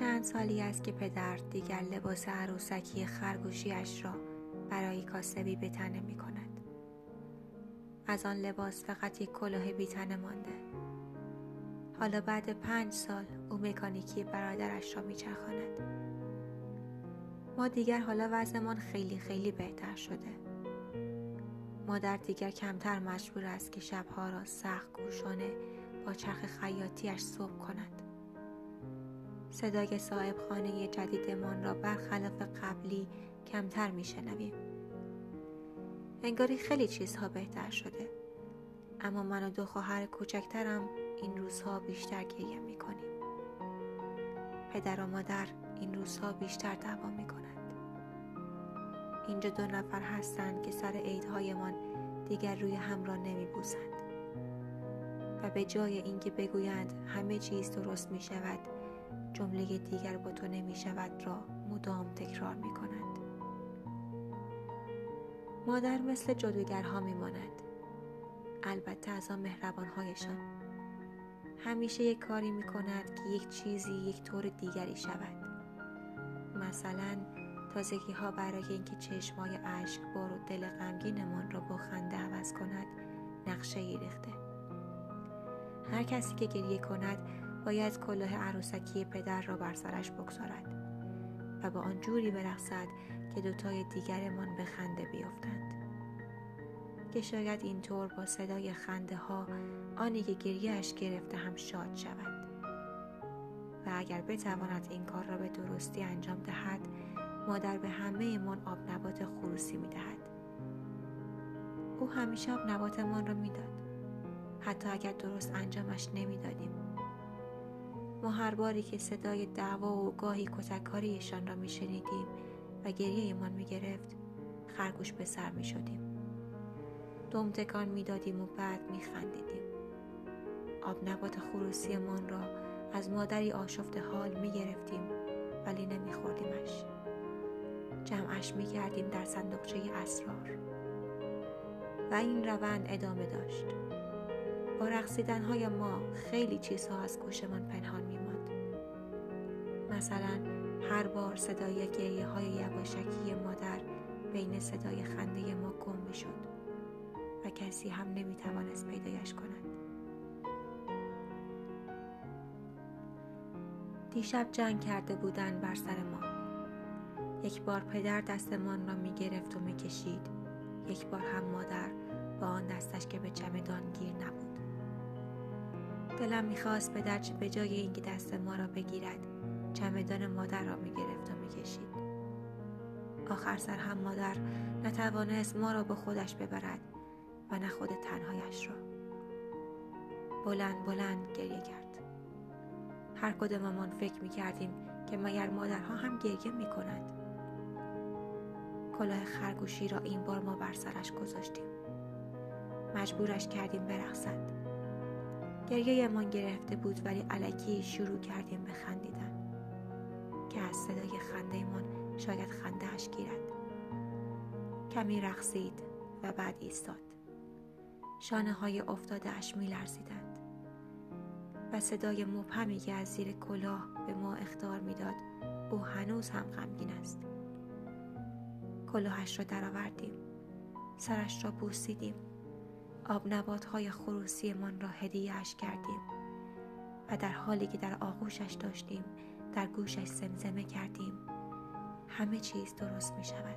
چند سالی است که پدر دیگر لباس عروسکی خرگوشیش را برای کاسبی به تنه می کند. از آن لباس فقط یک کلاه بیتنه مانده. حالا بعد پنج سال او مکانیکی برادرش را میچرخاند. ما دیگر حالا وضعمان خیلی خیلی بهتر شده. مادر دیگر کمتر مجبور است که شبها را سخت گوشانه با چرخ خیاطیش صبح کند. صدای صاحب خانه جدیدمان را برخلاف قبلی کمتر میشنویم. انگاری خیلی چیزها بهتر شده. اما من و دو خواهر کوچکترم این روزها بیشتر گریه می کنیم. پدر و مادر این روزها بیشتر دعوا می کنند. اینجا دو نفر هستند که سر عیدهایمان دیگر روی هم را نمی بوسند. و به جای اینکه بگویند همه چیز درست می شود جمله دیگر با تو نمی شود را مدام تکرار می کنند. مادر مثل جادوگرها می ماند. البته از آن مهربانهایشان همیشه یک کاری می کند که یک چیزی یک طور دیگری شود مثلا تازگی ها برای اینکه چشمای اشک بار و دل غمگینمان را با خنده عوض کند نقشه ای ریخته هر کسی که گریه کند باید کلاه عروسکی پدر را بر سرش بگذارد و با آن جوری برقصد که دوتای دیگرمان به خنده بیفتند. که شاید اینطور با صدای خنده ها آنی که گریهش گرفته هم شاد شود. و اگر بتواند این کار را به درستی انجام دهد مادر به همه من آب نبات خروسی می دهد. او همیشه آب نباتمان را می‌داد. حتی اگر درست انجامش نمی‌دادیم. ما هر باری که صدای دعوا و گاهی کتککاریشان را میشنیدیم و گریهمان می‌گرفت خرگوش به سر می شدیم. دم تکان می‌دادیم و بعد میخندیدیم. آب نبات خروسیمان را از مادری آشفته حال می‌گرفتیم ولی نمیخوردیمش. جمعش می‌کردیم در صندوقچه اسرار. و این روند ادامه داشت. با رقصیدنهای ما خیلی چیزها از گوشمان پنهان میماند. مثلا هر بار صدای گریه های یواشکی مادر بین صدای خنده ما گم می‌شد و کسی هم نمی‌توانست پیدایش کند. دیشب جنگ کرده بودن بر سر ما. یک بار پدر دستمان را می گرفت و می کشید یک بار هم مادر با آن دستش که به چمدان گیر نبود. دلم می‌خواست پدر به جای اینکه دست ما را بگیرد چمدان مادر را می گرفت و می کشید آخر سر هم مادر نتوانست ما را به خودش ببرد و نه خود تنهایش را. بلند بلند گریه کرد. هر کداممان فکر می کردیم که مگر مادرها هم گریه می کنند کلاه خرگوشی را این بار ما بر سرش گذاشتیم. مجبورش کردیم برقصد گریه من گرفته بود ولی علکی شروع کردیم به خندیدن. که از صدای خنده من شاید خندهش گیرد. کمی رقصید و بعد ایستاد. شانه های افتادهاش می لرزیدند و صدای مبهمی که از زیر کلاه به ما اختار می‌داد او هنوز هم غمگین است. کلاهش را درآوردیم. سرش را بوسیدیم آب نبات های خروسی من را هدیهش کردیم و در حالی که در آغوشش داشتیم در گوشش زمزمه کردیم همه چیز درست می شود